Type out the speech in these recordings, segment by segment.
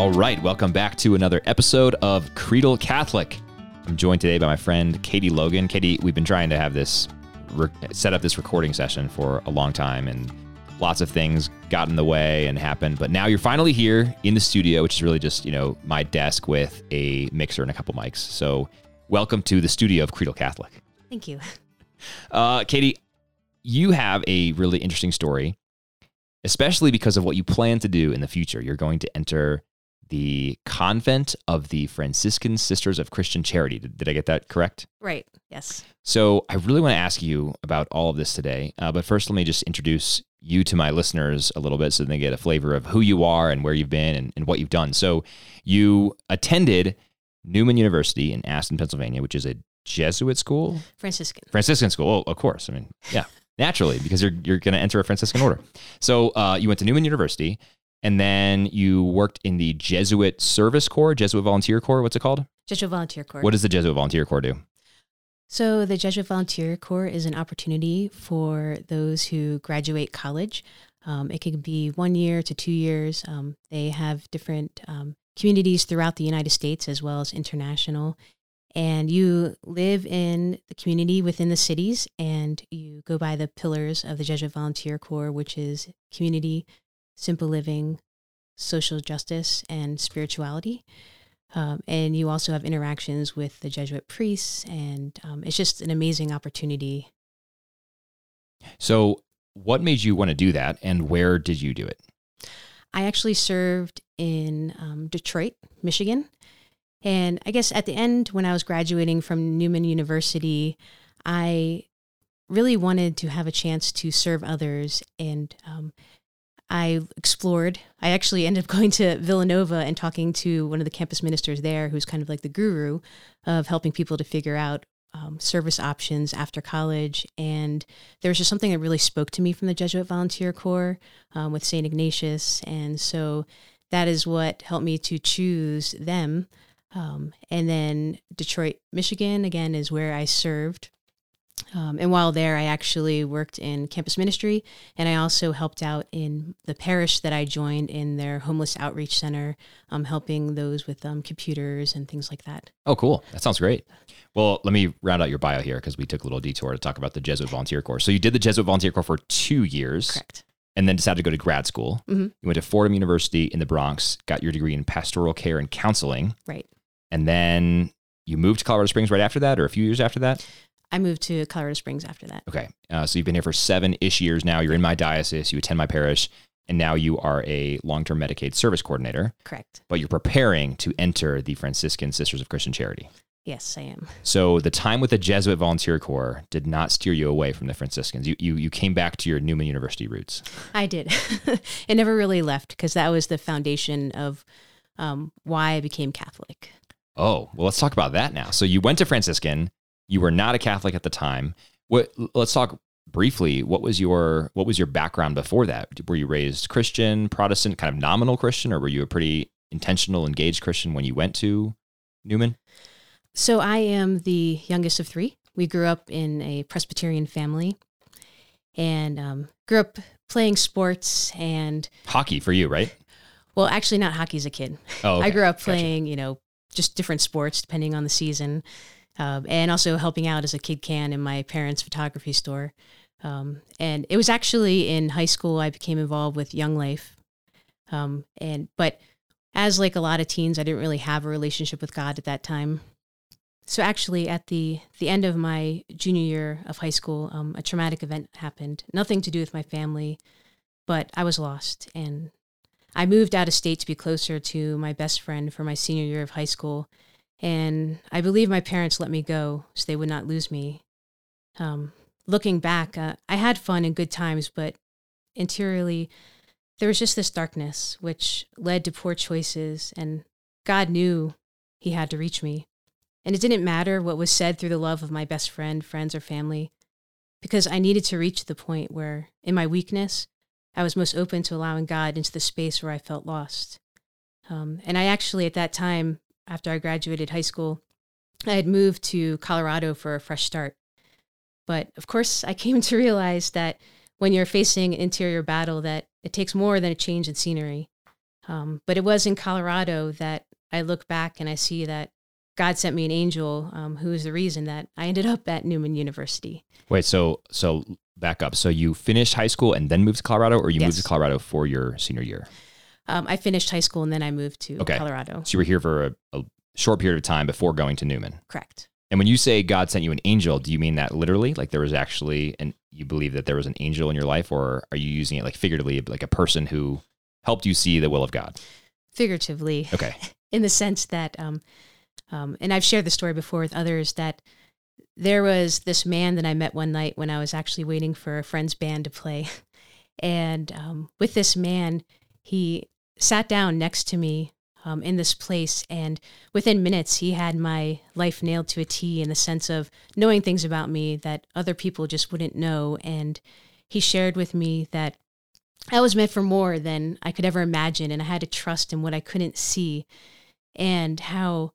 All right, welcome back to another episode of Creedal Catholic. I'm joined today by my friend Katie Logan. Katie, we've been trying to have this re- set up this recording session for a long time, and lots of things got in the way and happened. But now you're finally here in the studio, which is really just you know my desk with a mixer and a couple mics. So welcome to the studio of Creedal Catholic. Thank you. Uh, Katie, you have a really interesting story, especially because of what you plan to do in the future. You're going to enter the convent of the Franciscan Sisters of Christian Charity. Did, did I get that correct? Right. Yes. So I really want to ask you about all of this today. Uh, but first, let me just introduce you to my listeners a little bit so they get a flavor of who you are and where you've been and, and what you've done. So you attended Neumann University in Aston, Pennsylvania, which is a Jesuit school, Franciscan. Franciscan school. Oh, of course. I mean, yeah, naturally, because you're you're going to enter a Franciscan order. So uh, you went to Neumann University, and then you worked in the Jesuit Service Corps, Jesuit Volunteer Corps. What's it called? Jesuit Volunteer Corps. What does the Jesuit Volunteer Corps do? So, the Jesuit Volunteer Corps is an opportunity for those who graduate college. Um, it can be one year to two years. Um, they have different um, communities throughout the United States as well as international. And you live in the community within the cities, and you go by the pillars of the Jesuit Volunteer Corps, which is community, simple living, social justice, and spirituality. Um, and you also have interactions with the Jesuit priests, and um, it's just an amazing opportunity. So, what made you want to do that, and where did you do it? I actually served in um, Detroit, Michigan. And I guess at the end, when I was graduating from Neumann University, I really wanted to have a chance to serve others. And um, I explored. I actually ended up going to Villanova and talking to one of the campus ministers there, who's kind of like the guru of helping people to figure out um, service options after college. And there was just something that really spoke to me from the Jesuit Volunteer Corps um, with St. Ignatius. And so that is what helped me to choose them. Um, and then Detroit, Michigan, again, is where I served. Um, and while there, I actually worked in campus ministry, and I also helped out in the parish that I joined in their homeless outreach center, um, helping those with um, computers and things like that. Oh, cool. That sounds great. Well, let me round out your bio here because we took a little detour to talk about the Jesuit Volunteer Corps. So you did the Jesuit Volunteer Corps for two years. Correct. And then decided to go to grad school. Mm-hmm. You went to Fordham University in the Bronx, got your degree in pastoral care and counseling. Right. And then you moved to Colorado Springs right after that, or a few years after that? I moved to Colorado Springs after that. Okay. Uh, so you've been here for seven ish years now. You're in my diocese, you attend my parish, and now you are a long term Medicaid service coordinator, Correct. but you're preparing to enter the Franciscan Sisters of Christian Charity. Yes, I am. So the time with the Jesuit Volunteer Corps did not steer you away from the Franciscans. You, you, you came back to your Neumann University roots. I did. it never really left because that was the foundation of um, why I became Catholic. Oh, well, let's talk about that now. So you went to Franciscan. You were not a Catholic at the time. What? Let's talk briefly. What was your What was your background before that? Were you raised Christian, Protestant, kind of nominal Christian, or were you a pretty intentional, engaged Christian when you went to Neumann? So I am the youngest of three. We grew up in a Presbyterian family and um, grew up playing sports and, Hockey for you, right? well, actually, not hockey as a kid. Oh, I grew up Gotcha. playing, you know, just different sports depending on the season, um, and also helping out as a kid can in my parents' photography store. Um, and it was actually in high school I became involved with Young Life, um, and but as like a lot of teens, I didn't really have a relationship with God at that time. So actually, at the the end of my junior year of high school, um, a traumatic event happened. Nothing to do with my family, but I was lost, and I moved out of state to be closer to my best friend for my senior year of high school. And I believe my parents let me go so they would not lose me. Um, looking back, uh, I had fun and good times, but interiorly, there was just this darkness which led to poor choices. And God knew He had to reach me. And it didn't matter what was said through the love of my best friend, friends, or family, because I needed to reach the point where, in my weakness, I was most open to allowing God into the space where I felt lost. Um, and I actually, at that time, after I graduated high school, I had moved to Colorado for a fresh start. But of course, I came to realize that when you're facing an interior battle, that it takes more than a change in scenery. Um, but it was in Colorado that I look back and I see that God sent me an angel um, who is the reason that I ended up at Neumann University. Wait, so so back up. So you finished high school and then moved to Colorado, or you moved to Colorado for your senior year? Um, I finished high school and then I moved to Okay. Colorado. So you were here for a, a short period of time before going to Neumann. Correct. And when you say God sent you an angel, do you mean that literally? Like there was actually, and you believe that there was an angel in your life, or are you using it like figuratively, like a person who helped you see the will of God? Figuratively, Okay. in the sense that, um, um, and I've shared the story before with others that there was this man that I met one night when I was actually waiting for a friend's band to play. And um, with this man, he sat down next to me um, in this place. And within minutes, he had my life nailed to a T in the sense of knowing things about me that other people just wouldn't know. And he shared with me that I was meant for more than I could ever imagine. And I had to trust in what I couldn't see and how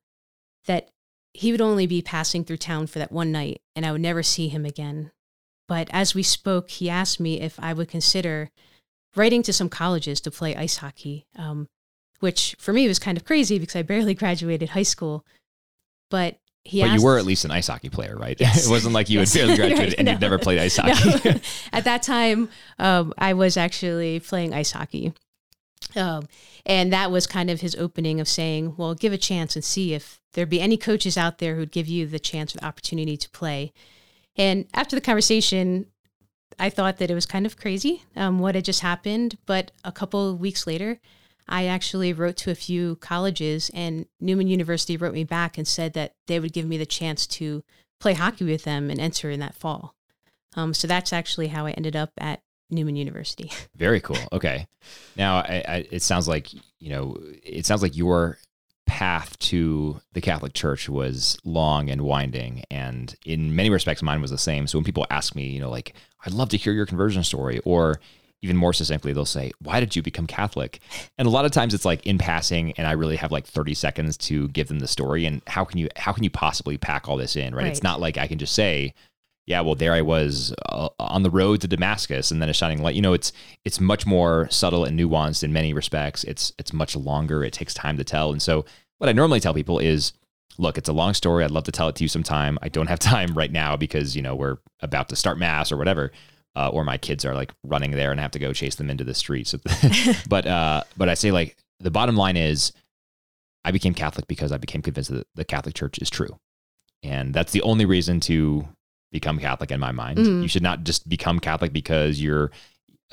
that he would only be passing through town for that one night and I would never see him again. But as we spoke, he asked me if I would consider writing to some colleges to play ice hockey, um, which for me was kind of crazy because I barely graduated high school. But he but asked, you were at least an ice hockey player, right? Yes. it wasn't like you Yes. had barely graduated Right, and no. you'd never played ice No. hockey. At that time, um, I was actually playing ice hockey. Um, and that was kind of his opening of saying, well, give a chance and see if there'd be any coaches out there who'd give you the chance or the opportunity to play. And after the conversation, I thought that it was kind of crazy um, what had just happened. But a couple weeks later, I actually wrote to a few colleges, and Neumann University wrote me back and said that they would give me the chance to play hockey with them and enter in that fall. Um, so that's actually how I ended up at Neumann University. Very cool. Okay. Now, I, I, it sounds like you know, it sounds like your path to the Catholic Church was long and winding, and in many respects, mine was the same. So when people ask me, you know, like, I'd love to hear your conversion story, or even more succinctly, they'll say, "Why did you become Catholic?" And a lot of times, it's like in passing, and I really have like thirty seconds to give them the story. And how can you how can you possibly pack all this in? Right? It's not like I can just say, yeah, well, there I was uh, on the road to Damascus, and then a shining light. You know, it's it's much more subtle and nuanced in many respects. It's it's much longer. It takes time to tell. And so, what I normally tell people is, look, it's a long story. I'd love to tell it to you sometime. I don't have time right now because you know we're about to start mass or whatever, uh, or my kids are like running there and I have to go chase them into the streets. but uh, but I say like the bottom line is, I became Catholic because I became convinced that the Catholic Church is true, and that's the only reason to become Catholic in my mind. Mhm. You should not just become Catholic because you're,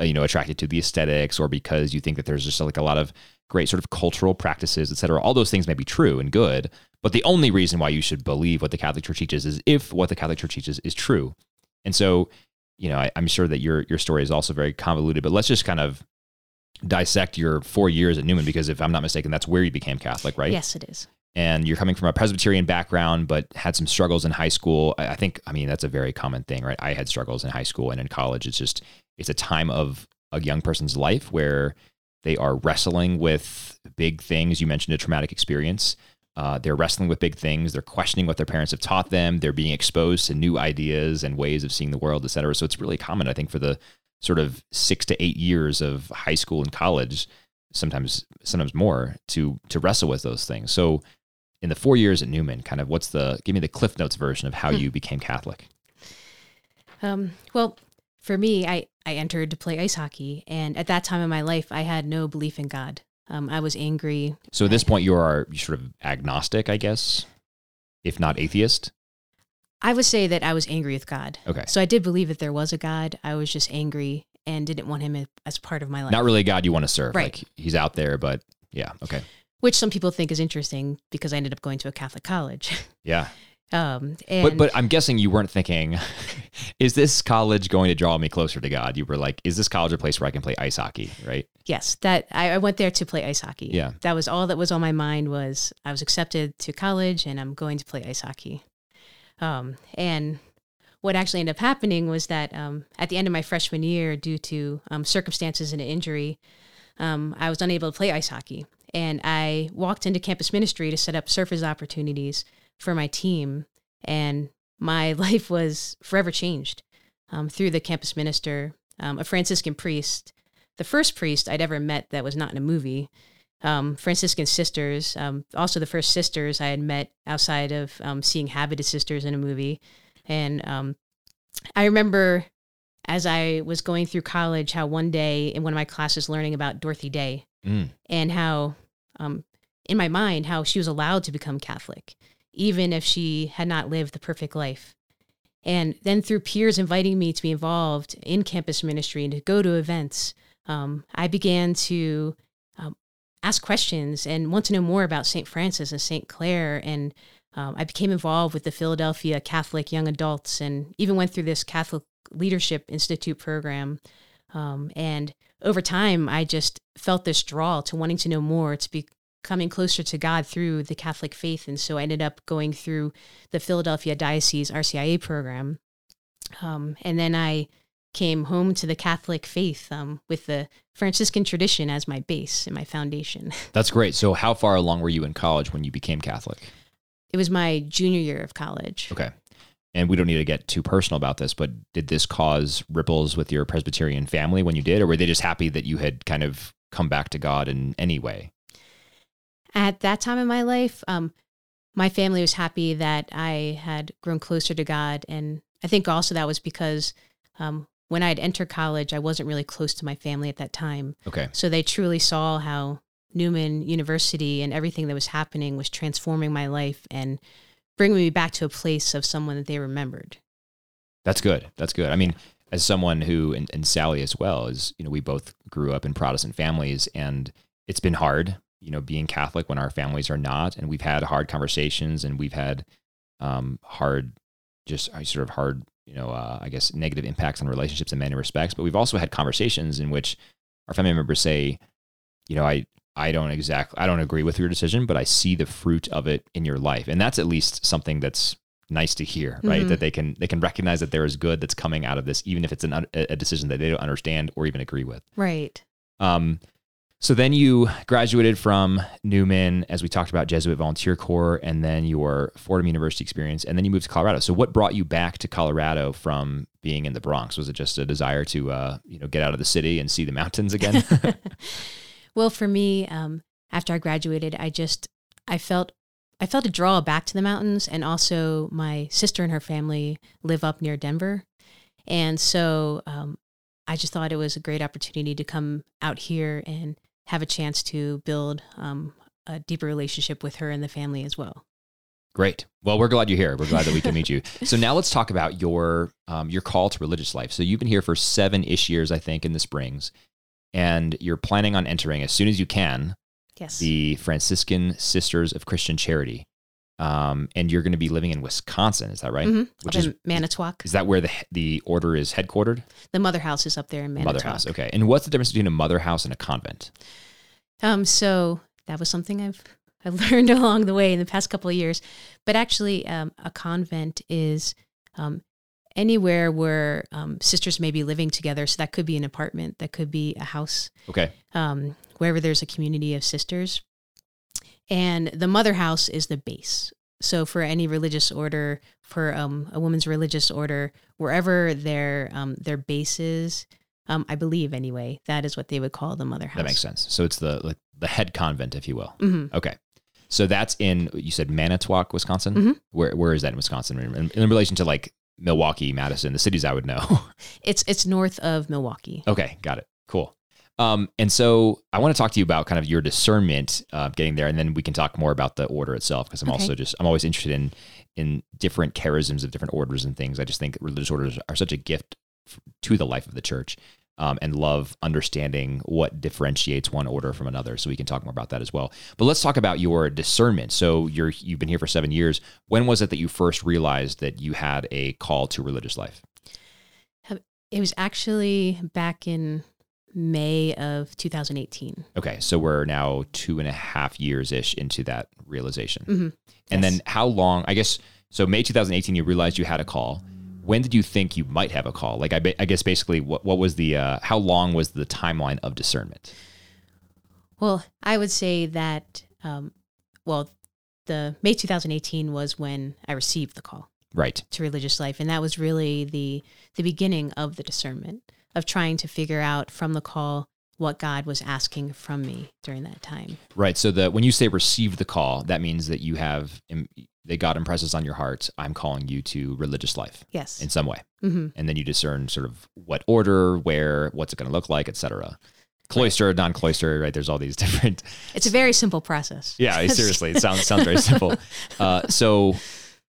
uh, you know, attracted to the aesthetics or because you think that there's just like a lot of great sort of cultural practices, et cetera. All those things may be true and good, but the only reason why you should believe what the Catholic Church teaches is if what the Catholic Church teaches is true. And so, you know, I, I'm sure that your your story is also very convoluted, but let's just kind of dissect your four years at Neumann because if I'm not mistaken, that's where you became Catholic, right? Yes, it is. and you're coming from a Presbyterian background, but had some struggles in high school. I I think, I mean, that's a very common thing, right? I had struggles in high school and in college. It's just, it's a time of a young person's life where they are wrestling with big things. You mentioned a traumatic experience. Uh, they're wrestling with big things. They're questioning what their parents have taught them. They're being exposed to new ideas and ways of seeing the world, et cetera. So it's really common, I think, for the sort of six to eight years of high school and college, sometimes sometimes more, to to wrestle with those things. So in the four years at Neumann, kind of what's the give me the Cliff Notes version of how Hmm. you became Catholic? Um, well, for me, I, I entered to play ice hockey. And at that time in my life, I had no belief in God. Um, I was angry. So at this point, you are sort of agnostic, I guess, if not atheist. I would say that I was angry with God. Okay, So I did believe that there was a God. I was just angry and didn't want him as part of my life. not really a God you want to serve. Right. Like he's out there, but yeah, okay, Which some people think is interesting because I ended up going to a Catholic college. yeah. Um, and But but I'm guessing you weren't thinking, is this college going to draw me closer to God? You were like, is this college a place where I can play ice hockey? Right? yes, that I, I went there to play ice hockey. Yeah. That was all that was on my mind was I was accepted to college and I'm going to play ice hockey. Um, and what actually ended up happening was that um, at the end of my freshman year, due to um, circumstances and an injury, um, I was unable to play ice hockey. And I walked into campus ministry to set up surface opportunities for my team. And my life was forever changed um, through the campus minister, um, a Franciscan priest, the first priest I'd ever met that was not in a movie. um, Franciscan sisters, um, also the first sisters I had met outside of um, seeing Habited Sisters in a movie. And um, I remember as I was going through college how one day in one of my classes learning about Dorothy Day Mm. and how, um, in my mind, how she was allowed to become Catholic, even if she had not lived the perfect life. And then through peers inviting me to be involved in campus ministry and to go to events, um, I began to um, ask questions and want to know more about St. Francis and St. Clare. And um, I became involved with the Philadelphia Catholic Young Adults and even went through this Catholic Leadership Institute program. Um, and over time, I just felt this draw to wanting to know more, to be coming closer to God through the Catholic faith. And so I ended up going through the Philadelphia Diocese RCIA program. Um, and then I came home to the Catholic faith um, with the Franciscan tradition as my base and my foundation. That's great. So, how far along were you in college when you became Catholic? It was my junior year of college. Okay. And we don't need to get too personal about this, but did this cause ripples with your Presbyterian family when you did, or were they just happy that you had kind of come back to God in any way? At that time in my life, um, my family was happy that I had grown closer to God. And I think also that was because um, when I had entered college, I wasn't really close to my family at that time. Okay. So they truly saw how Neumann University and everything that was happening was transforming my life and bringing me back to a place of someone that they remembered. That's good. That's good. I mean, as someone who, and, and Sally as well, is, you know, we both grew up in Protestant families and it's been hard, you know, being Catholic when our families are not. And we've had hard conversations and we've had um, hard, just uh, sort of hard, you know, uh, I guess negative impacts on relationships in many respects. But we've also had conversations in which our family members say, you know, I, I don't exactly, I don't agree with your decision, but I see the fruit of it in your life. And that's at least something that's nice to hear, right? Mhm. That they can, they can recognize that there is good that's coming out of this, even if it's an, a decision that they don't understand or even agree with. Right. Um, so then you graduated from Neumann, as we talked about, Jesuit Volunteer Corps, and then your Fordham University experience, and then you moved to Colorado. So what brought you back to Colorado from being in the Bronx? Was it just a desire to, uh, you know, get out of the city and see the mountains again? well, for me, um, after I graduated, I just I felt I felt a draw back to the mountains, and also my sister and her family live up near Denver, and so um, I just thought it was a great opportunity to come out here and have a chance to build um, a deeper relationship with her and the family as well. Great. Well, we're glad you're here. We're glad that we can meet you. So now let's talk about your um, your call to religious life. So you've been here for seven ish years, I think, in the Springs, and you're planning on entering as soon as you can Yes. the Franciscan Sisters of Christian Charity, um, and you're going to be living in Wisconsin. Is that right? Mhm. Which is Manitowoc. is that where the the order is headquartered? The mother house is up there in Manitowoc. Mother house. Okay. And what's the difference between a mother house and a convent? Um, so that was something I've I learned along the way in the past couple of years. But actually, um, a convent is um, anywhere where um, sisters may be living together. So that could be an apartment, that could be a house, Okay. um, wherever there's a community of sisters. And the mother house is the base. So for any religious order, for um, a woman's religious order, wherever their um, their base is, um, I believe anyway, that is what they would call the mother house. That makes sense. So it's the like, the head convent, if you will. Mm-hmm. Okay. So that's in you said Manitowoc, Wisconsin. Mhm. Where where is that in Wisconsin in, in relation to like Milwaukee, Madison, the cities I would know? It's it's north of Milwaukee. okay, got it. Cool. Um, and so I want to talk to you about kind of your discernment uh, getting there, and then we can talk more about the order itself because I'm Okay. also just I'm always interested in in different charisms of different orders and things. I just think religious orders are such a gift f- to the life of the church, um, and love understanding what differentiates one order from another. So we can talk more about that as well. But let's talk about your discernment. So you're you've been here for seven years. When was it that you first realized that you had a call to religious life? It was actually back in May of 2018. Okay, so we're now two and a half years ish into that realization. Mhm. And Yes. then how long? I guess so. May 2018, you realized you had a call. When did you think you might have a call? Like I, I guess basically, what what was the uh, how long was the timeline of discernment? Well, I would say that, um, well, the May 2018 was when I received the call Right. to religious life, and that was really the the beginning of the discernment of trying to figure out from the call what God was asking from me during that time. Right. So the when you say receive the call, that means that you have that God impresses on your heart. I'm calling you to religious life. Yes. In some way, hmm and then you discern sort of what order, where, what's it going to look like, etc. Cloistered, non-cloister, Right. There's all these different. It's a very simple process. Yeah. Seriously, it sounds sounds very simple. Uh, so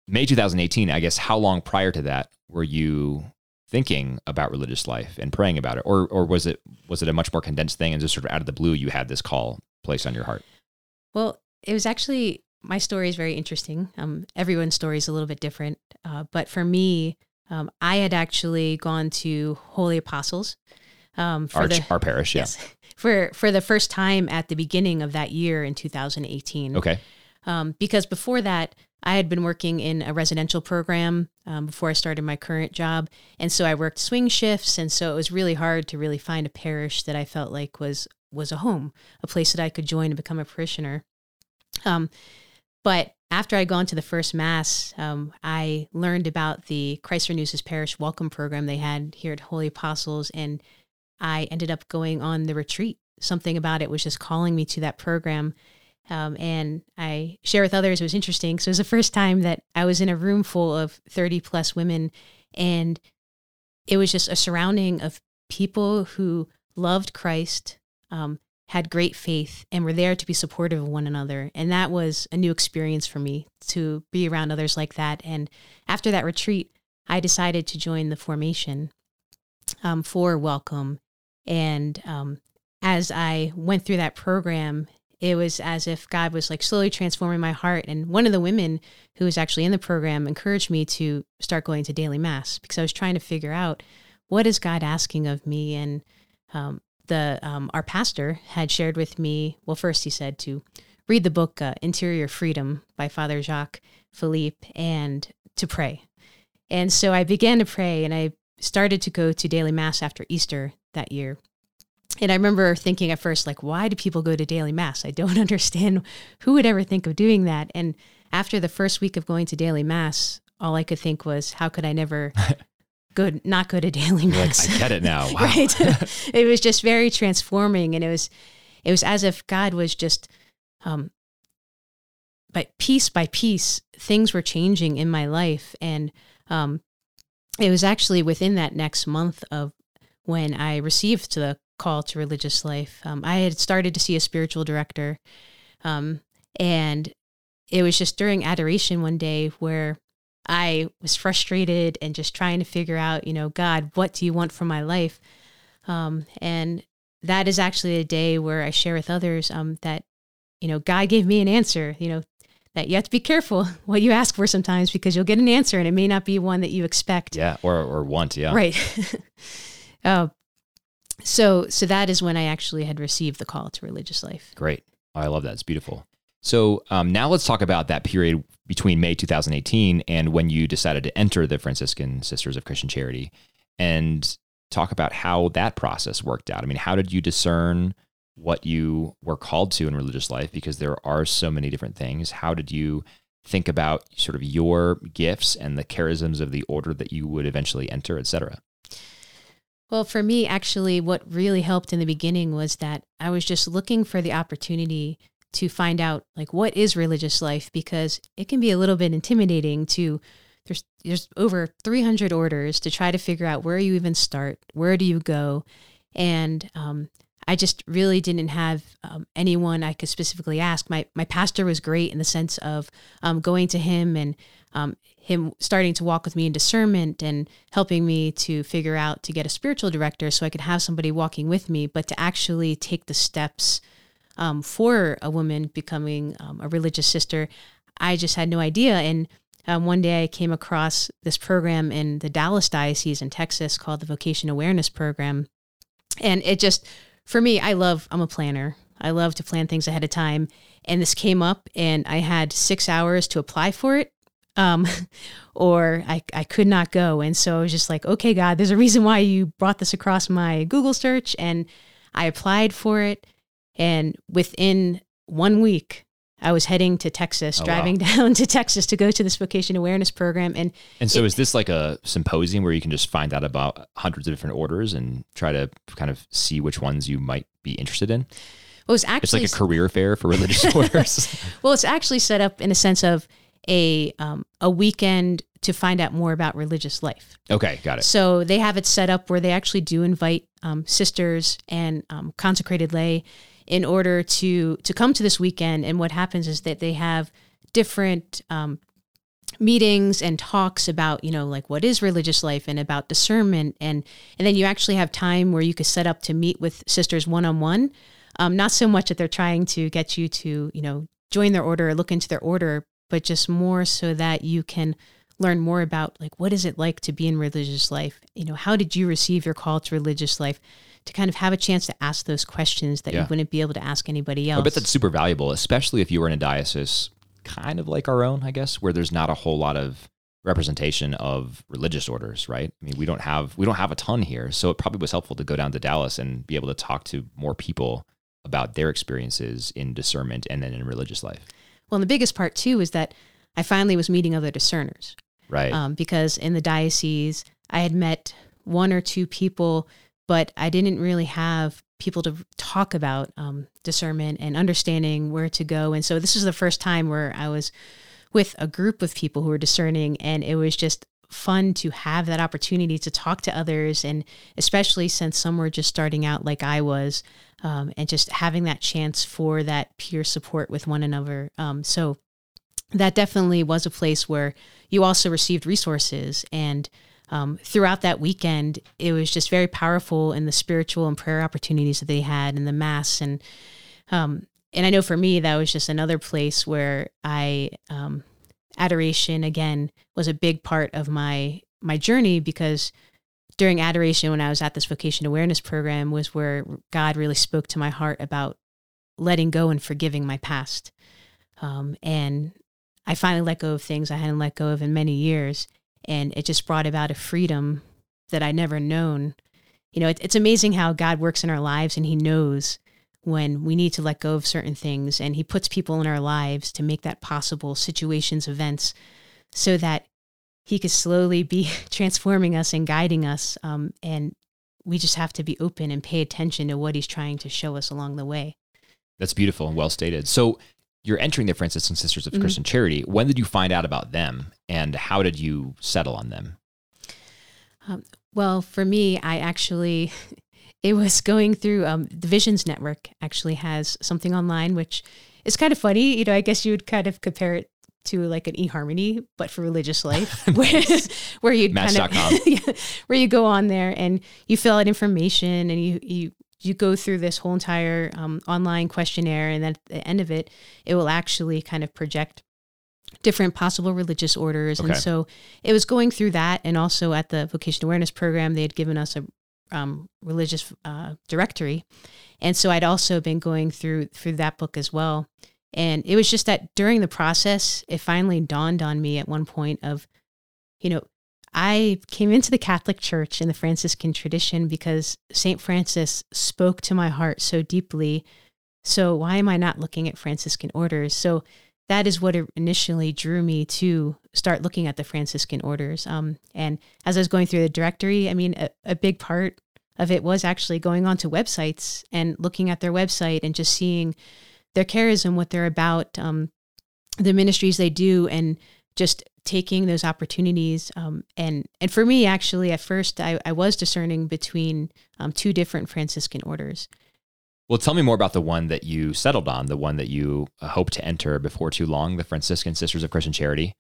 May 2018. I guess how long prior to that were you thinking about religious life and praying about it, or or was it was it a much more condensed thing and just sort of out of the blue you had this call placed on your heart? Well, it was actually my story is very interesting. Um, everyone's story is a little bit different, uh, but for me, um, I had actually gone to Holy Apostles um, for Our, the our parish, yeah. yes for for the first time at the beginning of that year in 2018. Okay. um, because before that, I had been working in a residential program um, before I started my current job. And so I worked swing shifts. And so it was really hard to really find a parish that I felt like was, was a home, a place that I could join and become a parishioner. Um, but after I'd gone to the first mass, um, I learned about the Christ Renews His Parish welcome program they had here at Holy Apostles. And I ended up going on the retreat. Something about it was just calling me to that program. Um, and I share with others. It was interesting. So it was the first time that I was in a room full of 30 plus women, and it was just a surrounding of people who loved Christ, um, had great faith, and were there to be supportive of one another. And that was a new experience for me to be around others like that. And after that retreat, I decided to join the formation um, for Welcome. And um, as I went through that program, it was as if God was like slowly transforming my heart. And one of the women who was actually in the program encouraged me to start going to daily mass because I was trying to figure out what is God asking of me. And um, the um, our pastor had shared with me. Well, first he said to read the book uh, Interior Freedom by Father Jacques Philippe and to pray. And so I began to pray, and I started to go to daily mass after Easter that year. And I remember thinking at first, like, why do people go to daily mass? I don't understand who would ever think of doing that. And after the first week of going to daily mass, all I could think was, how could I never go not go to daily You're like, mass? I get it now. Wow. right. it was just very transforming, and it was it was as if God was just, um, but piece by piece, things were changing in my life, and um, it was actually within that next month of when I received the call to religious life. Um, I had started to see a spiritual director, um, and it was just during adoration one day where I was frustrated and just trying to figure out, you know, God, what do you want from my life? Um, and that is actually a day where I share with others um, that, you know, God gave me an answer, you know, that you have to be careful what you ask for sometimes because you'll get an answer and it may not be one that you expect. Yeah. Or or want. Yeah. Right. uh, so, so that is when I actually had received the call to religious life. Great. Oh, I love that. It's beautiful. So um, now let's talk about that period between May 2018 and when you decided to enter the Franciscan Sisters of Christian Charity and talk about how that process worked out. I mean, how did you discern what you were called to in religious life? Because there are so many different things. How did you think about sort of your gifts and the charisms of the order that you would eventually enter, et cetera? Well, for me, actually, what really helped in the beginning was that I was just looking for the opportunity to find out like what is religious life? Because it can be a little bit intimidating to there's there's over 300 orders to try to figure out where you even start where do you go? And um, i just really didn't have um, anyone i could specifically ask my my pastor was great in the sense of um, going to him and um, him starting to walk with me in discernment and helping me to figure out to get a spiritual director so i could have somebody walking with me but to actually take the steps um, for a woman becoming um, a religious sister, I just had no idea. And um, one day I came across this program in the Dallas Diocese in Texas called the Vocation Awareness Program. And it just, for me, I love, I'm a planner. I love to plan things ahead of time. And this came up, and I had six hours to apply for it. Um, or I, I could not go. And so I was just like, okay, God, there's a reason why you brought this across my Google search. And I applied for it. And within one week, I was heading to Texas, Oh, wow. driving down to Texas to go to this vocation awareness program. And And so, It- is this like a symposium where you can just find out about hundreds of different orders and try to kind of see which ones you might be interested in? was It's actually it's like a career fair for religious orders. well, it's actually set up in a sense of a um, a weekend to find out more about religious life. Okay, got it. So they have it set up where they actually do invite um, sisters and um, consecrated lay in order to to come to this weekend. And what happens is that they have different um, meetings and talks about you know like what is religious life and about discernment and and then you actually have time where you could set up to meet with sisters one on one. Not so much that they're trying to get you to you know join their order or look into their order, but just more so that you can learn more about like what is it like to be in religious life you know how did you receive your call to religious life to kind of have a chance to ask those questions that Yeah. you wouldn't be able to ask anybody else I bet that's super valuable, especially if you were in a diocese kind of like our own, I guess, where there's not a whole lot of representation of religious orders, right? I mean, we don't have we don't have a ton here, so it probably was helpful to go down to Dallas and be able to talk to more people about their experiences in discernment and then in religious life, well and the biggest part too is that i finally was meeting other discerners right? um, because in the diocese i had met one or two people but i didn't really have people to talk about um, discernment and understanding where to go. And so this is the first time where i was with a group of people who were discerning and it was just fun to have that opportunity to talk to others and especially since some were just starting out like i was um, and just having that chance for that peer support with one another. Um, so that definitely was a place where you also received resources and um, throughout that weekend it was just very powerful in the spiritual and prayer opportunities that they had in the mass. And um, and i know for me that was just another place where i um, adoration again was a big part of my my journey because during adoration when i was at this vocation awareness program was where god really spoke to my heart about letting go and forgiving my past. Um, and i finally let go of things i hadn't let go of in many years and it just brought about a freedom that i'd never known you know it, it's amazing how god works in our lives and he knows when we need to let go of certain things and he puts people in our lives to make that possible situations events so that he could slowly be transforming us and guiding us um, and we just have to be open and pay attention to what he's trying to show us along the way That's beautiful and well stated. So you're entering the Franciscan Sisters of Mhm. Christian Charity. When did you find out about them, and how did you settle on them? Well, for me, I actually, it was going through um, the Visions Network actually has something online, which is kind of funny. You know, I guess you would kind of compare it to like an eHarmony, but for religious life, where, where you'd kind of, yeah, where you go on there and you fill out information and you, you, you go through this whole entire um, online questionnaire. And then at the end of it, it will actually kind of project different possible religious orders. Okay. And so it was going through that. And also at the vocation awareness program, they had given us a um, religious uh, directory. And so I'd also been going through through that book as well. And it was just that during the process, it finally dawned on me at one point of, you know, I came into the Catholic Church in the Franciscan tradition because St. Francis spoke to my heart so deeply. So why am I not looking at Franciscan orders? So that is what initially drew me to start looking at the Franciscan orders. Um, and as I was going through the directory, I mean, a, a big part of it was actually going onto websites and looking at their website and just seeing their charism, what they're about, um, the ministries they do, and just taking those opportunities. Um, and and for me, actually, at first, I, I was discerning between um, two different Franciscan orders. Well, tell me more about the one that you settled on, the one that you uh, hope to enter before too long, the Franciscan Sisters of Christian Charity.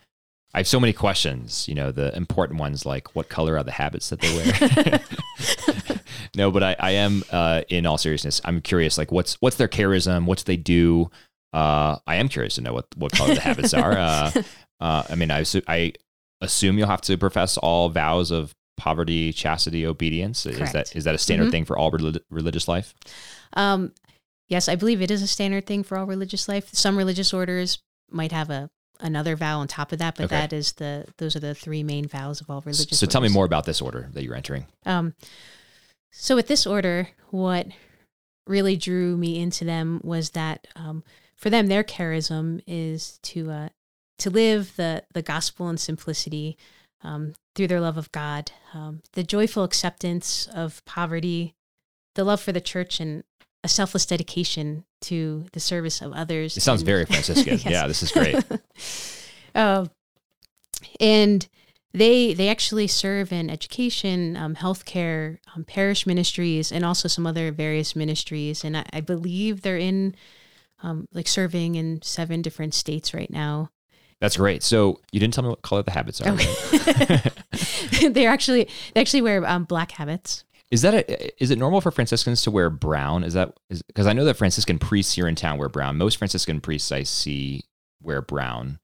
I have so many questions, you know, the important ones like what color are the habits that they wear? no, but I, I am, uh, in all seriousness, I'm curious, like what's, what's their charism? What's they do? Uh, I am curious to know what, what color the habits are. Uh, uh, I mean, I, assu- I assume you'll have to profess all vows of poverty, chastity, obedience. Is that, is that a standard Mhm. thing for all relig- religious life? Um, yes, I believe it is a standard thing for all religious life. Some religious orders might have a another vow on top of that, but Okay. that is the those are the three main vows of all religious. So tell me more about this order that you're entering. Um, so with this order, what really drew me into them was that um, for them, their charism is to uh, to live the the gospel in simplicity um, through their love of God, um, the joyful acceptance of poverty, the love for the church, and a selfless dedication to the service of others. It sounds and- very Franciscan. Yes. Yeah, this is great. uh, and they they actually serve in education, um, healthcare, um, parish ministries, and also some other various ministries. And I, I believe they're in um, like serving in seven different states right now. That's great. So you didn't tell me what color the habits are. Okay. they're actually they actually wear um, black habits. Is that a, is it normal for Franciscans to wear brown? Is that because I know that Franciscan priests here in town wear brown. Most Franciscan priests I see wear brown.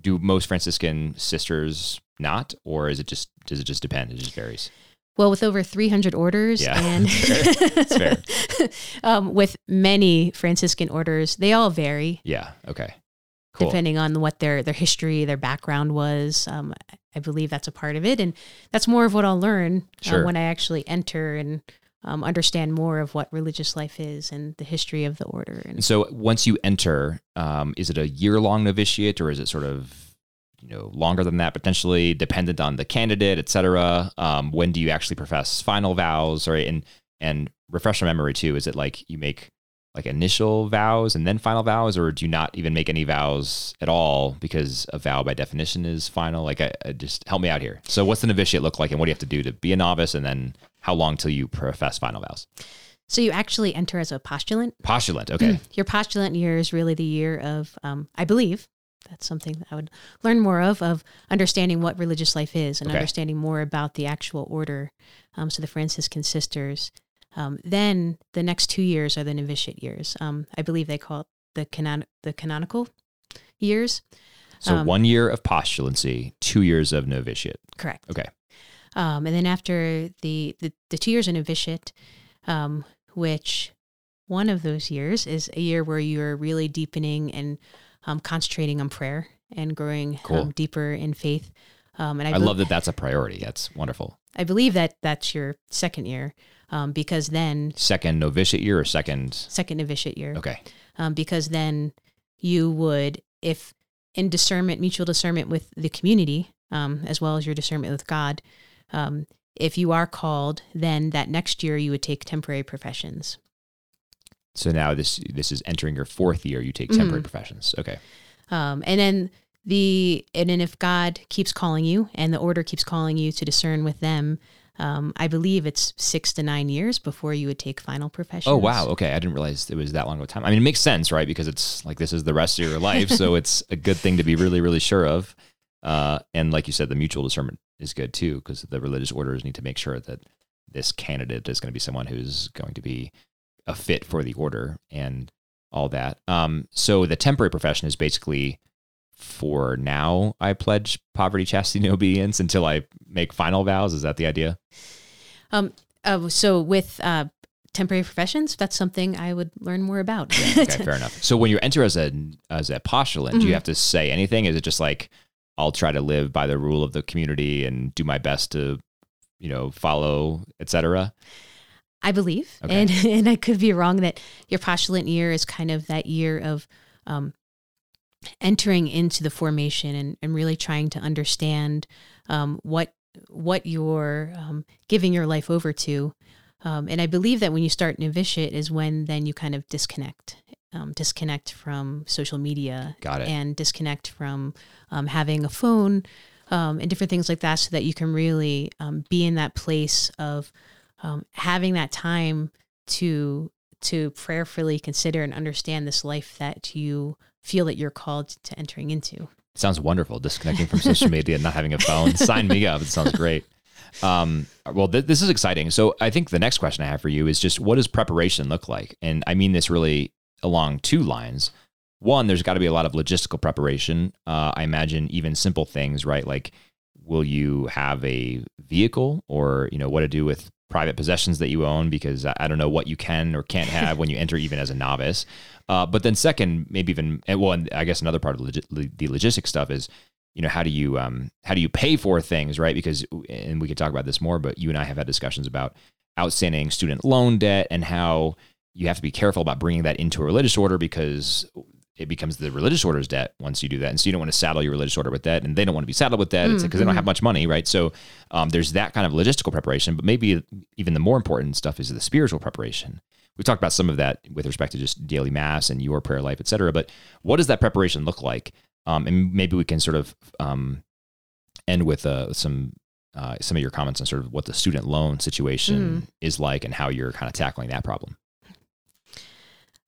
Do most Franciscan sisters not, or is it just does it just depend? It just varies. Well, with over 300 orders Yeah, and it's fair. um, with many Franciscan orders, they all vary. Yeah. Okay. Cool. depending on what their their history, their background was. Um, I believe that's a part of it, and that's more of what I'll learn uh, when I actually enter and um, understand more of what religious life is and the history of the order. And And so once you enter, um, is it a year long novitiate or is it sort of you know longer than that potentially dependent on the candidate, et cetera? Um, when do you actually profess final vows? Right. And and refresh my memory too. Is it like you make like initial vows and then final vows, or do you not even make any vows at all because a vow by definition is final? Like, I, I just help me out here. So, what's the novitiate look like, and what do you have to do to be a novice, and then how long till you profess final vows? so you actually enter as a postulant. Postulant. Okay. Your postulant year is really the year of, um, I believe. That's something that I would learn more of, of understanding what religious life is and Okay. understanding more about the actual order. Um, so the Franciscan sisters. Um, then the next two years are the novitiate years. Um, I believe they call it the canon- the canonical years. So Um, one year of postulancy, two years of novitiate. Correct. Okay. Um, and then after the, the, the two years of novitiate, um, which one of those years is a year where you're really deepening and um, concentrating on prayer and growing Cool. um, deeper in faith. Um, and I, I, bel- love that that's a priority. That's wonderful. I believe that that's your second year um, because then Second novitiate year or second? second novitiate year Okay. um, because then you would, if in discernment, mutual discernment with the community, um, as well as your discernment with God, um, if you are called, then that next year you would take temporary professions. So now this this is entering your fourth year. You take temporary Mhm. professions. Okay. Um, and then the and then if God keeps calling you and the order keeps calling you to discern with them, um, I believe it's six to nine years before you would take final professions. Oh wow. Okay. I didn't realize it was that long of a time. I mean, it makes sense, right? Because it's like this is the rest of your life, so it's a good thing to be really, really sure of. Uh, and like you said, the mutual discernment is good too, because the religious orders need to make sure that this candidate is going to be someone who's going to be a fit for the order and all that. Um, so the temporary profession is basically for now. I pledge poverty, chastity, and obedience until I make final vows. Is that the idea? Um, uh, so with uh, temporary professions, that's something I would learn more about. Okay, fair enough. So when you enter as a as a postulant, do you Mhm. have to say anything? Is it just like I'll try to live by the rule of the community and do my best to, you know, follow, etc. I believe, Okay. and and I could be wrong that your postulant year is kind of that year of um, entering into the formation and, and really trying to understand um, what what you're um, giving your life over to. Um, and I believe that when you start novitiate is when then you kind of disconnect, um, disconnect from social media Got it. and disconnect from um, having a phone um, and different things like that so that you can really um, be in that place of um, having that time to to prayerfully consider and understand this life that you feel that you're called to entering into Sounds wonderful. Disconnecting from social media and not having a phone. Sign me up. It sounds great. Um, well, th- this is exciting. So I think the next question I have for you is just what does preparation look like? And I mean this really along two lines. One, there's got to be a lot of logistical preparation. Uh, I imagine even simple things, right? Like, will you have a vehicle, or you know what to do with private possessions that you own? Because I don't know what you can or can't have when you enter, even as a novice. Uh, but then, second, maybe even well, and I guess another part of logi- the logistic stuff is, you know, how do you um, how do you pay for things, right? Because and we could talk about this more, but you and I have had discussions about outstanding student loan debt and how you have to be careful about bringing that into a religious order because it becomes the religious order's debt once you do that. And so you don't want to saddle your religious order with that, and they don't want to be saddled with that because mm-hmm. they don't have much money, right? So um, there's that kind of logistical preparation, but maybe even the more important stuff is the spiritual preparation. We've talked about some of that with respect to just daily mass and your prayer life, et cetera. But what does that preparation look like? Um, and maybe we can sort of um, end with uh, some uh, some of your comments on sort of what the student loan situation mm. is like and how you're kind of tackling that problem.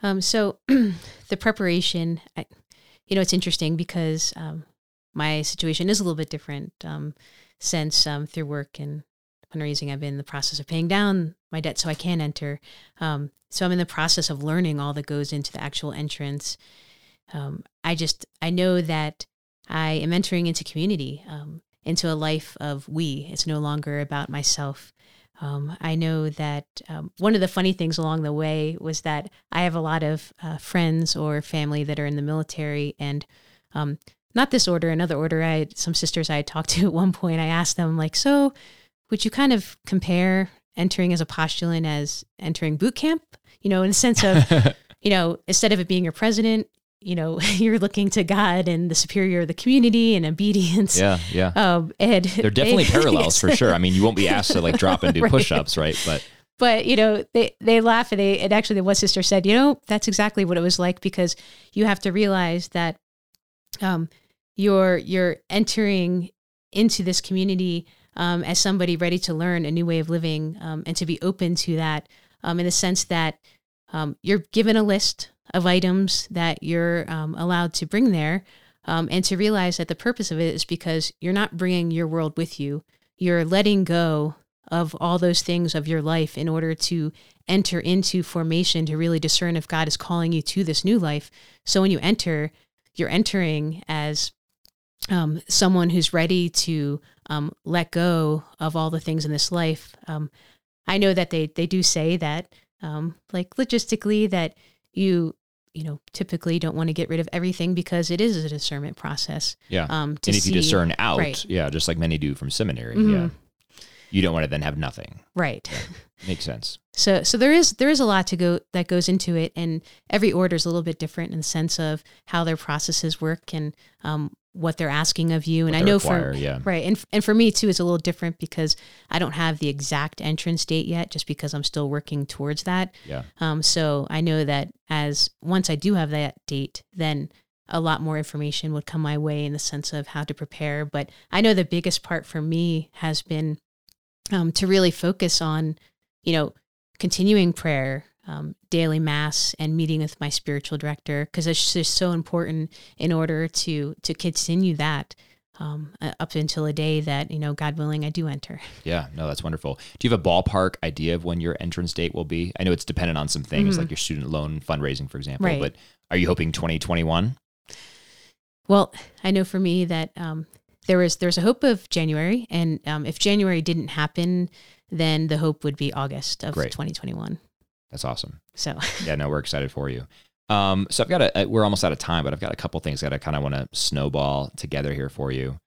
Um, so the preparation, I, you know, it's interesting because um, my situation is a little bit different um, since um, through work and fundraising, I've been in the process of paying down my debt so I can enter. Um, so I'm in the process of learning all that goes into the actual entrance. Um, I just, I know that I am entering into community, into a life of we. It's no longer about myself. Um, I know that um, one of the funny things along the way was that I have a lot of uh, friends or family that are in the military, and um, not this order, another order. I had some sisters I had talked to at one point. I asked them like, "So, would you kind of compare entering as a postulant as entering boot camp? You know, in the sense of, you know, instead of it being your president, you know you're looking to God and the superior of the community and obedience. Yeah, yeah. Um, and they're definitely they, parallels for sure. I mean, you won't be asked to like drop and do right. push-ups, right? But but you know they they laugh and they and actually the one sister said, you know, that's exactly what it was like because you have to realize that um you're you're entering into this community um, as somebody ready to learn a new way of living um, and to be open to that um, in the sense that um, you're given a list of items that you're um, allowed to bring there, um, and to realize that the purpose of it is because you're not bringing your world with you. You're letting go of all those things of your life in order to enter into formation to really discern if God is calling you to this new life. So when you enter, you're entering as um, someone who's ready to um, let go of all the things in this life. Um, I know that they they do say that, um, like logistically, that you you know typically don't want to get rid of everything because it is a discernment process. Yeah. Um, and if see, you discern out, right. yeah, just like many do from seminary, mm-hmm. yeah, you don't want to then have nothing. Right. Yeah. Makes sense. So so there is there is a lot to go that goes into it, and every order is a little bit different in the sense of how their processes work and um, what they're asking of you. And I know require, for yeah. right, and and for me too, it's a little different because I don't have the exact entrance date yet, just because I'm still working towards that. Yeah. Um. So I know that as once I do have that date, then a lot more information would come my way in the sense of how to prepare. But I know the biggest part for me has been um, to really focus on, you know, continuing prayer, um, daily mass and meeting with my spiritual director because it's just so important in order to to continue that um, up until a day that you know God willing I do enter. Yeah, no, that's wonderful. Do you have a ballpark idea of when your entrance date will be? I know it's dependent on some things mm-hmm. like your student loan fundraising, for example. Right. But are you hoping 2021? Well, I know for me that um, there was there's a hope of January, and um, if January didn't happen, then the hope would be August of Great. 2021. That's awesome. So yeah, no, we're excited for you. Um, so I've got a, we're almost out of time, but I've got a couple things that I kind of want to snowball together here for you.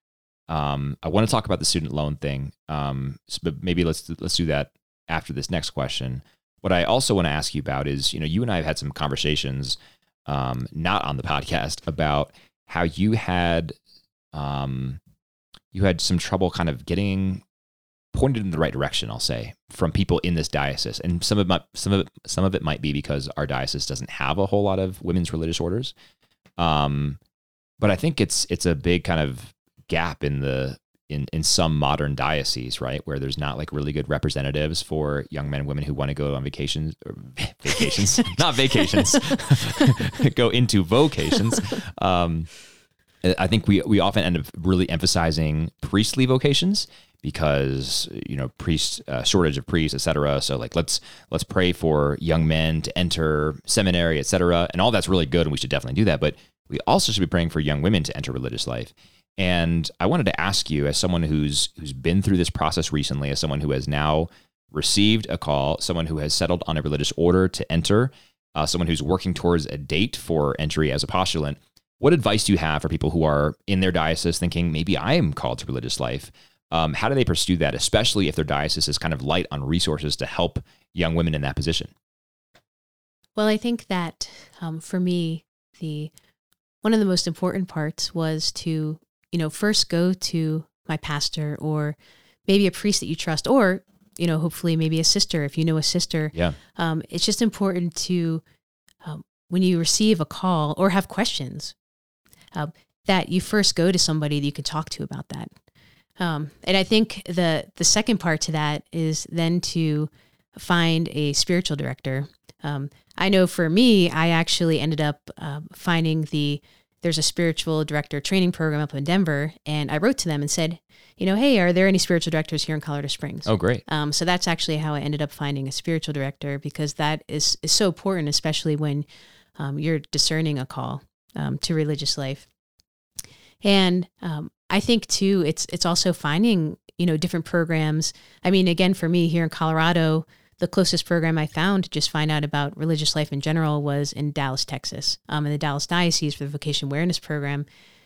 Um, I want to talk about the student loan thing, um, but maybe let's let's do that after this next question. What I also want to ask you about is, you know, you and I have had some conversations, um, not on the podcast, about how you had, um, you had some trouble kind of getting pointed in the right direction, I'll say, from people in this diocese. And some of my, some of it, some of it might be because our diocese doesn't have a whole lot of women's religious orders. Um, but I think it's it's a big kind of gap in the in in some modern dioceses, right, where there's not like really good representatives for young men and women who want to go on vacations or vacations, not vacations, go into vocations. Um, I think we we often end up really emphasizing priestly vocations because you know priests uh, shortage of priests etc so like let's let's pray for young men to enter seminary etc and all that's really good and we should definitely do that. But we also should be praying for young women to enter religious life. And i wanted to ask you as someone who's who's been through this process recently as someone who has now received a call someone who has settled on a religious order to enter uh, someone who's working towards a date for entry as a postulant what advice do you have for people who are in their diocese thinking maybe i am called to religious life um, how do they pursue that, especially if their diocese is kind of light on resources to help young women in that position? Well, I think that um, for me, the one of the most important parts was to, you know, first go to my pastor or maybe a priest that you trust, or, you know, hopefully maybe a sister if you know a sister. Yeah. Um, it's just important to, um, when you receive a call or have questions, uh, that you first go to somebody that you can talk to about that. Um, and I think the the second part to that is then to find a spiritual director. Um, I know for me, I actually ended up uh, finding the there's a spiritual director training program up in Denver, and I wrote to them and said, you know, hey, are there any spiritual directors here in Colorado Springs? Oh, great. Um, so that's actually how I ended up finding a spiritual director because that is is so important, especially when um, you're discerning a call um, to religious life. And um, I think too, it's it's also finding you know different programs. I mean, again, for me here in Colorado, the closest program I found to just find out about religious life in general was in Dallas, Texas, um, in the Dallas Diocese for the Vocation Awareness Program,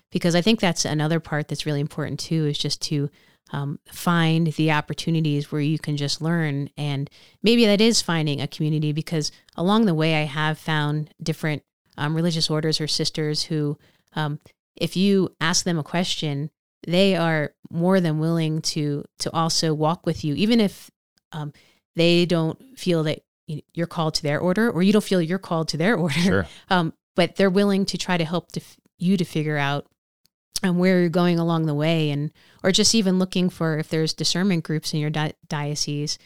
because I think that's another part that's really important too, is just to um, find the opportunities where you can just learn. And maybe that is finding a community because along the way, I have found different um, religious orders or sisters who, um, if you ask them a question, they are more than willing to to also walk with you, even if um, they don't feel that you're called to their order, or you don't feel you're called to their order. Sure. Um, but they're willing to try to help to f- you to figure out um, where you're going along the way, and or just even looking for if there's discernment groups in your di- diocese.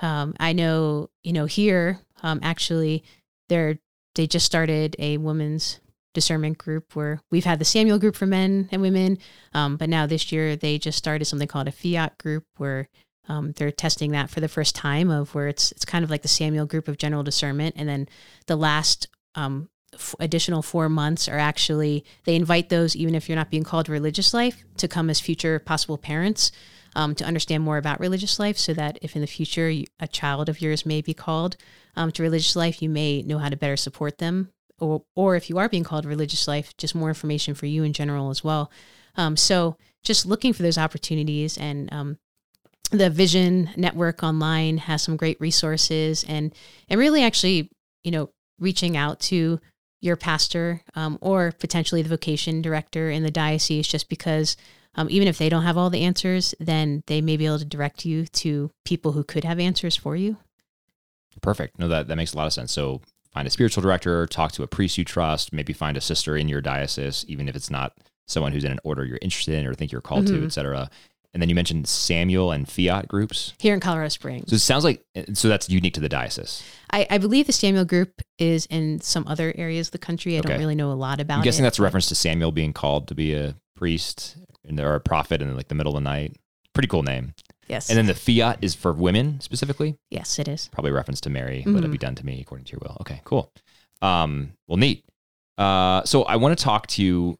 Um, I know, you know, here um, actually, they're they just started a women's discernment group where we've had the Samuel group for men and women, um, but now this year they just started something called a Fiat group where um, they're testing that for the first time of where it's it's kind of like the Samuel group of general discernment, and then the last um, f- additional four months are actually they invite those even if you're not being called religious life to come as future possible parents. Um, to understand more about religious life, so that if in the future you, a child of yours may be called um, to religious life, you may know how to better support them or or if you are being called religious life, just more information for you in general as well. Um, so just looking for those opportunities and um, the Vision Network online has some great resources and and really actually you know reaching out to your pastor um, or potentially the vocation director in the diocese just because um, even if they don't have all the answers then they may be able to direct you to people who could have answers for you Perfect. No, that, that makes a lot of sense. So find a spiritual director, talk to a priest you trust, maybe find a sister in your diocese, even if it's not someone who's in an order you're interested in or think you're called Mhm. to, et cetera. And then you mentioned Samuel and Fiat groups. here in Colorado Springs. So it sounds like so that's unique to the diocese. I, I believe the Samuel group is in some other areas of the country. I Okay. don't really know a lot about I'm guessing it. that's a reference to Samuel being called to be a priest and- or a prophet in like the middle of the night. Pretty cool name. Yes. And then the Fiat is for women specifically. yes, it is. Probably reference to Mary. Let it be done to me according to your will. Okay, cool. Um, well, neat. Uh, so I want to talk to you.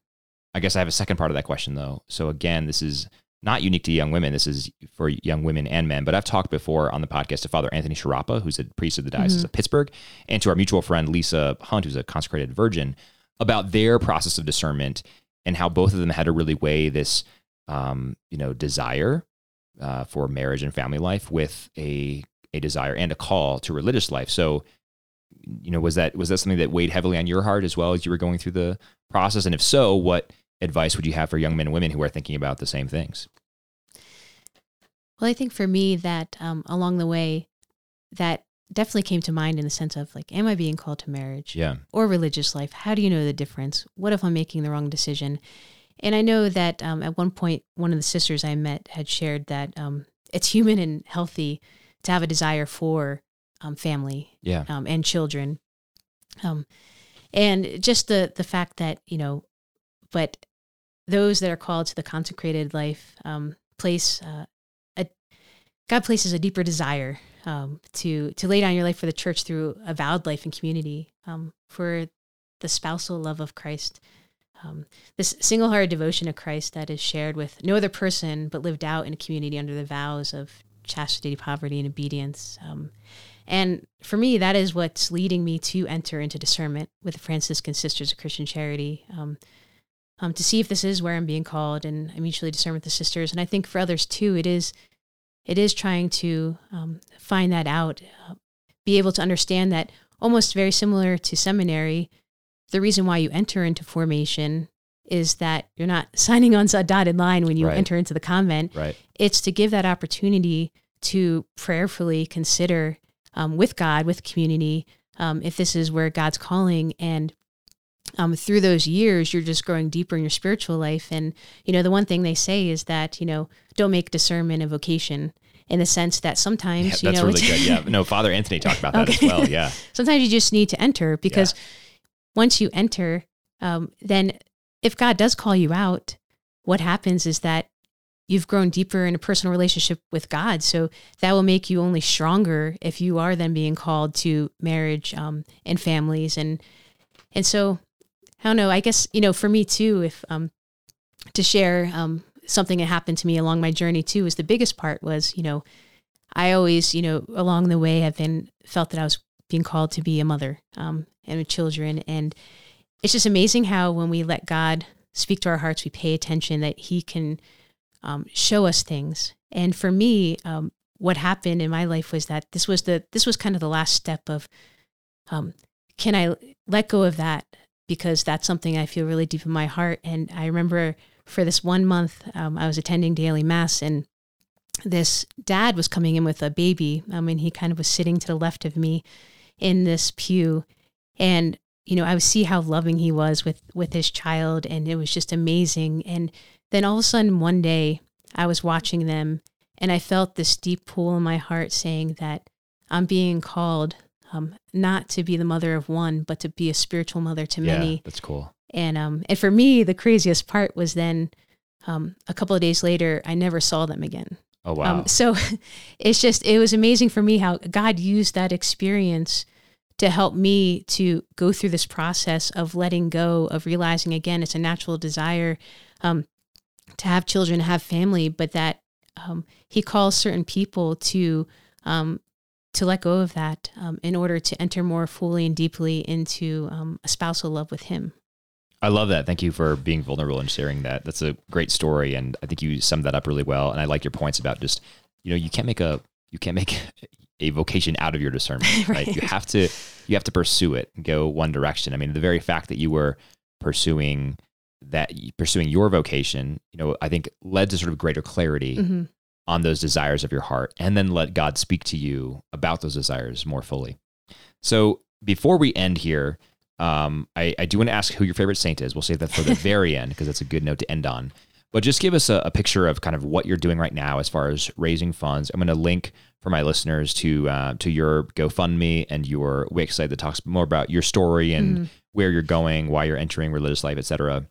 I guess I have a second part of that question though. So again, this is not unique to young women. This is for young women and men. But I've talked before on the podcast to Father Anthony Sciarappa, who's a priest of the Diocese Mhm. of Pittsburgh, and to our mutual friend Lisa Hunt, who's a consecrated virgin, about their process of discernment and how both of them had to really weigh this, um, you know, desire uh, for marriage and family life with a a desire and a call to religious life. So, you know, was that was that something that weighed heavily on your heart as well as you were going through the process? And if so, what advice would you have for young men and women who are thinking about the same things? Well, I think for me that um, along the way, that definitely came to mind in the sense of like, am I being called to marriage Yeah, or religious life? How do you know the difference? What if I'm making the wrong decision? And I know that um, at one point, one of the sisters I met had shared that um, it's human and healthy to have a desire for um, family yeah, um, and children. Um, and just the the fact that you know, but those that are called to the consecrated life um, place uh, a God places a deeper desire um, to to lay down your life for the church through a vowed life and community um, for the spousal love of Christ. Um, this single hearted devotion to Christ that is shared with no other person but lived out in a community under the vows of chastity, poverty, and obedience. Um, and for me, that is what's leading me to enter into discernment with the Franciscan Sisters of Christian Charity, um, um, to see if this is where I'm being called, and I mutually discern with the sisters. And I think for others too, it is, it is trying to um, find that out, uh, be able to understand that almost very similar to seminary, the reason why you enter into formation is that you're not signing on a dotted line when you Right. enter into the convent. Right. It's to give that opportunity to prayerfully consider um, with God, with community, um, if this is where God's calling. And um, through those years, you're just growing deeper in your spiritual life. And, you know, the one thing they say is that, you know, don't make discernment a vocation in the sense that sometimes, Yeah, you that's know, really good. Yeah. No, Father Anthony talked about that as well. Yeah. sometimes you just need to enter because once you enter, um, then if God does call you out, what happens is that you've grown deeper in a personal relationship with God. So that will make you only stronger if you are then being called to marriage um, and families and and so I don't know. I guess you know for me too, if um, to share um, something that happened to me along my journey too is the biggest part was you know I always you know along the way have been felt that I was being called to be a mother um, and with children and it's just amazing how when we let God speak to our hearts, we pay attention that He can um, show us things. And for me, um, what happened in my life was that this was the this was kind of the last step of um, can I let go of that because that's something I feel really deep in my heart. And I remember for this one month, um, I was attending daily mass and this dad was coming in with a baby. I mean, he kind of was sitting to the left of me in this pew, and you know, I would see how loving he was with with his child, and it was just amazing. And then all of a sudden, one day, I was watching them, and I felt this deep pull in my heart saying that I'm being called um, not to be the mother of one, but to be a spiritual mother to Yeah. many. That's cool. And um, and for me, the craziest part was then um, a couple of days later, I never saw them again. Oh, wow. Um, so it's just, it was amazing for me how God used that experience to help me to go through this process of letting go, of realizing again, it's a natural desire um, to have children, have family, but that um, He calls certain people to. Um, to let go of that um, in order to enter more fully and deeply into um, a spousal love with Him. I love that. Thank you for being vulnerable and sharing that. That's a great story, and I think you summed that up really well. And I like your points about just, you know, you can't make a you can't make a vocation out of your discernment, right? You have to you have to pursue it and go one direction. I mean, the very fact that you were pursuing that pursuing your vocation, you know, I think led to sort of greater clarity Mhm. on those desires of your heart, and then let God speak to you about those desires more fully. So before we end here, um, I, I do want to ask who your favorite saint is. We'll save that for the very end because that's a good note to end on. But just give us a, a picture of kind of what you're doing right now as far as raising funds. I'm going to link for my listeners to uh, to your GoFundMe and your Wix site that talks more about your story and Mhm. where you're going, why you're entering religious life, et cetera.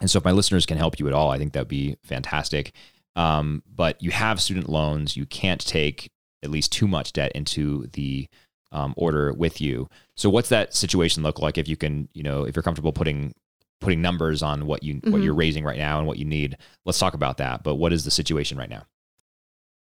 And so if my listeners can help you at all, I think that would be fantastic. Um, but you have student loans. You can't take at least too much debt into the um, order with you. So what's that situation look like if you can, you know, if you're comfortable putting putting numbers on what you what Mhm. you're raising right now and what you need? Let's talk about that. But what is the situation right now?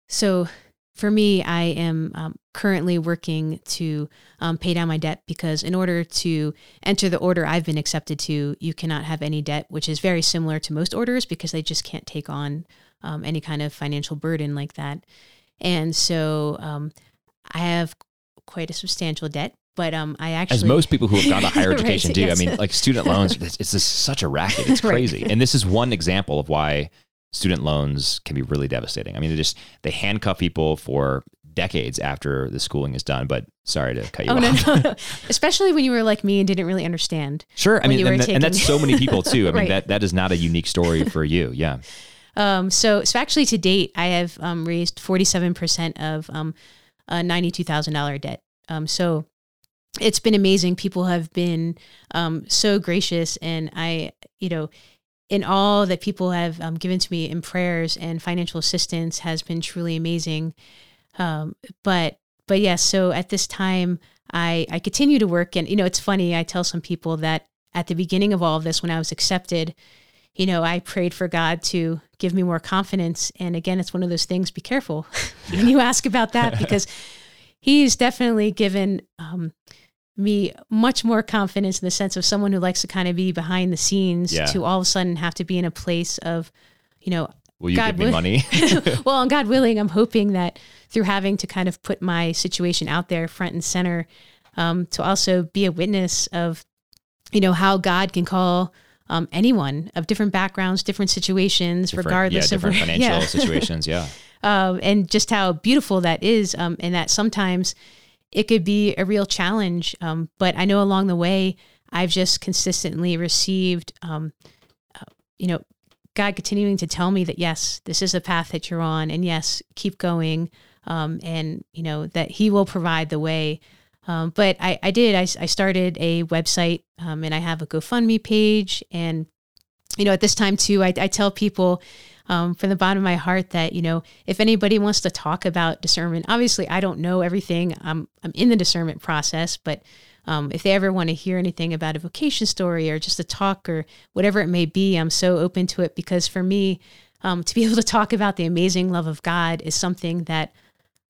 So for me, I am um, currently working to um, pay down my debt because in order to enter the order I've been accepted to, you cannot have any debt, which is very similar to most orders because they just can't take on um, any kind of financial burden like that. And so um, I have quite a substantial debt, but um, I actually As most people who have gone to higher Right, education do. yes. I mean, like student loans, it's, it's just such a racket. It's Right. crazy. And this is one example of why student loans can be really devastating. I mean, they just they handcuff people for decades after the schooling is done. But sorry to cut you Oh off. no, no, no! Especially when you were like me and didn't really understand. Sure. I mean, you were and, that- and that's so many people too. I mean, Right. that that is not a unique story for you. Yeah. Um, so, so actually, to date, I have um, raised forty-seven percent of um, a ninety-two thousand dollar debt. Um, so, it's been amazing. People have been um, so gracious, and I, you know, in all that people have um, given to me in prayers and financial assistance has been truly amazing. Um, but but yes, so at this time, I I continue to work, and you know, it's funny. I tell some people that at the beginning of all of this, when I was accepted, you know, I prayed for God to give me more confidence. And again, it's one of those things. Be careful when you ask about that because He's definitely given um, me much more confidence in the sense of someone who likes to kind of be behind the scenes Yeah. to all of a sudden have to be in a place of, you know, Will you God give me will- money? well, and God willing, I'm hoping that through having to kind of put my situation out there front and center, um, to also be a witness of you know, how God can call um, anyone of different backgrounds, different situations, Different- regardless yeah, of different where, financial yeah. situations. Yeah. um, and just how beautiful that is, um, and that sometimes it could be a real challenge. Um, but I know along the way, I've just consistently received, um, uh, you know, God continuing to tell me that yes, this is a path that you're on, and yes, keep going, um, and you know that He will provide the way. Um, but I, I did. I started a website, um, and I have a GoFundMe page, and you know, at this time too, I, I tell people um, from the bottom of my heart that you know, if anybody wants to talk about discernment, obviously I don't know everything. I'm I'm in the discernment process, but um, if they ever want to hear anything about a vocation story or just a talk or whatever it may be, I'm so open to it because for me, um, to be able to talk about the amazing love of God is something that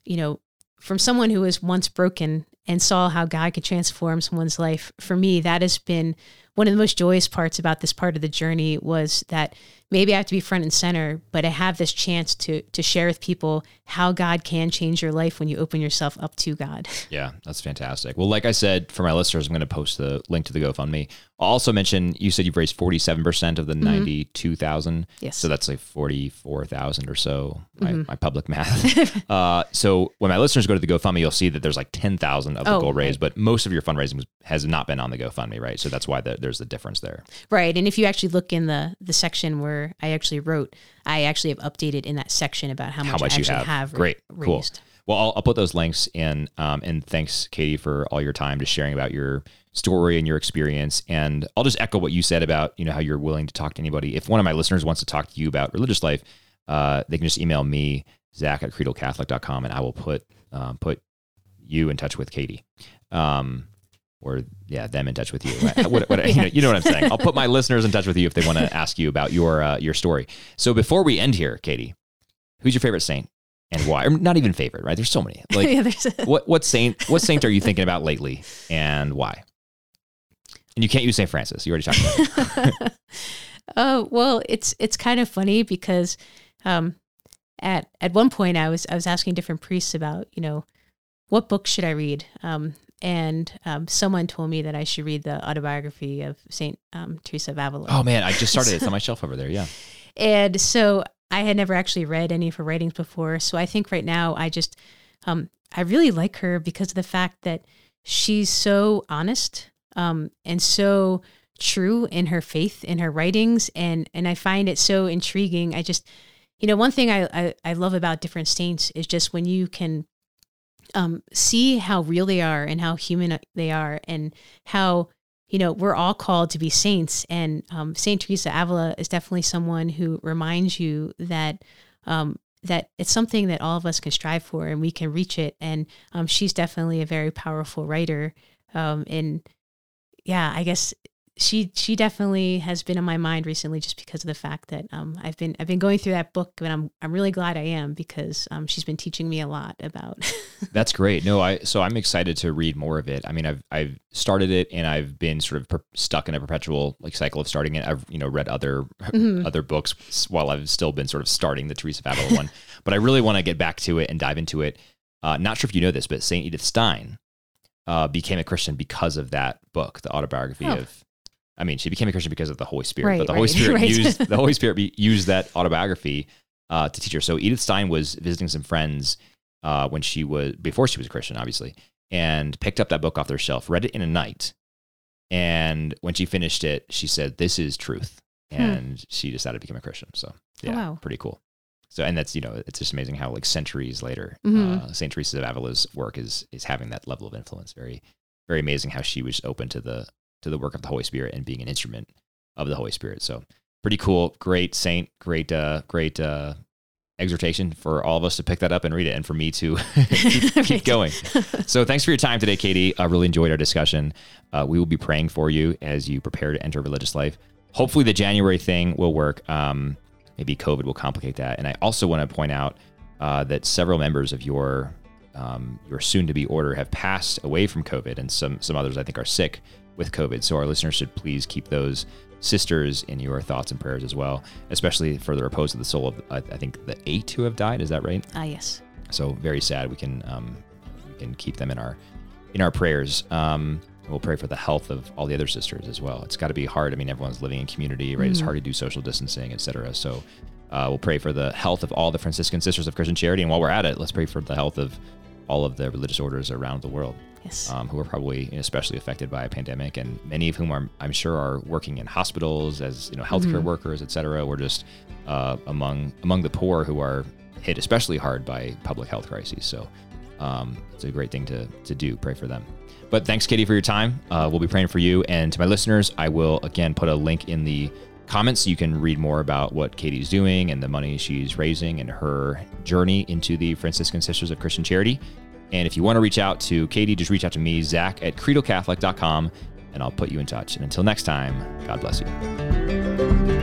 you know, from someone who was once broken and saw how God could transform someone's life, for me, that has been one of the most joyous parts about this part of the journey was that maybe I have to be front and center, but I have this chance to to share with people how God can change your life when you open yourself up to God. Yeah, that's fantastic. Well, like I said, for my listeners, I'm going to post the link to the GoFundMe. I'll also mention you said you've raised 47% of the 92,000. Yes. So that's like 44,000 or so, my, my public math. uh, so when my listeners go to the GoFundMe, you'll see that there's like 10,000 of the Oh, goal raised, right. but most of your fundraising has not been on the GoFundMe, right? So that's why the, there's the difference there. right. And if you actually look in the the section where I actually wrote, I actually have updated in that section about how much, How much I you actually have. have, Great. Cool. Well, I'll, I'll put those links in. Um, and thanks, Katie, for all your time just sharing about your story and your experience. And I'll just echo what you said about you know how you're willing to talk to anybody. If one of my listeners wants to talk to you about religious life, uh, they can just email me Zach at creedalcatholic.com, and I will put um, put you in touch with Katie. Um, or yeah, them in touch with you. What, what, you, know, you know what I'm saying. I'll put my listeners in touch with you if they want to ask you about your uh, your story. So before we end here, Katie, who's your favorite saint and why? Or not even favorite, right? There's so many. Like yeah, there's a, what what saint what saint are you thinking about lately and why? And you can't use Saint Francis. You already talked about it. Oh well, it's it's kind of funny because um, at at one point I was I was asking different priests about you know what book should I read, um, and um, someone told me that I should read the autobiography of Saint um, Teresa of Avila. Oh man, I just started it. It's on my shelf over there. Yeah. And so I had never actually read any of her writings before. So I think right now I just, um, I really like her because of the fact that she's so honest um, and so true in her faith, in her writings. And, and I find it so intriguing. I just, you know, one thing I, I, I love about different saints is just when you can um, see how real they are and how human they are and how you know we're all called to be saints. And um, saint teresa avila is definitely someone who reminds you that um, that it's something that all of us can strive for and we can reach it. And um, she's definitely a very powerful writer um, and yeah i guess she she definitely has been in my mind recently just because of the fact that um, I've been I've been going through that book and I'm I'm really glad I am because um, she's been teaching me a lot about That's great. No, I so I'm excited to read more of it. I mean, I've I've started it and I've been sort of per, stuck in a perpetual like cycle of starting it. I've you know read other Mhm. other books while I've still been sort of starting the Teresa of Avila one, but I really want to get back to it and dive into it. Uh, not sure if you know this, but Saint Edith Stein uh, became a Christian because of that book, the autobiography Oh. of. I mean, she became a Christian because of the Holy Spirit, Right, but the Holy Spirit right. used the Holy Spirit be, used that autobiography uh, to teach her. So Edith Stein was visiting some friends uh, when she was before she was a Christian, obviously, and picked up that book off their shelf, read it in a night, and when she finished it, she said, "This is truth," Hmm. and she decided to become a Christian. So yeah, wow. pretty cool. So and that's you know it's just amazing how like centuries later, Mhm. uh, Saint Teresa of Avila's work is is having that level of influence. Very very amazing how she was open to the to the work of the Holy Spirit and being an instrument of the Holy Spirit. So pretty cool, great saint, great uh, great uh, exhortation for all of us to pick that up and read it, and for me to keep, keep going. So thanks for your time today, Katie. I really enjoyed our discussion. Uh, we will be praying for you as you prepare to enter religious life. Hopefully, the January thing will work. Um, maybe COVID will complicate that. And I also want to point out uh, that several members of your um, your soon-to-be order have passed away from COVID, and some some others I think are sick with COVID. So our listeners should please keep those sisters in your thoughts and prayers as well, especially for the repose of the soul of I I think the eight who have died. Is that right? ah yes So very sad. We can um, we can keep them in our in our prayers. Um, we'll pray for the health of all the other sisters as well. It's got to be hard. I mean, everyone's living in community, right? Mm-hmm. It's hard to do social distancing, etc. So uh, we'll pray for the health of all the Franciscan Sisters of Christian Charity. And while we're at it, let's pray for the health of all of the religious orders around the world. Yes. Um, who are probably especially affected by a pandemic, and many of whom are, I'm sure, are working in hospitals as you know healthcare mm-hmm. workers, et cetera, or just uh, among among the poor who are hit especially hard by public health crises. So um, it's a great thing to to do. Pray for them. But thanks, Katie, for your time. Uh, we'll be praying for you. And to my listeners, I will again put a link in the comments so you can read more about what Katie's doing and the money she's raising and her journey into the Franciscan Sisters of Christian Charity. And if you want to reach out to Katie, just reach out to me, Zach at credocatholic.com, and I'll put you in touch. And until next time, God bless you.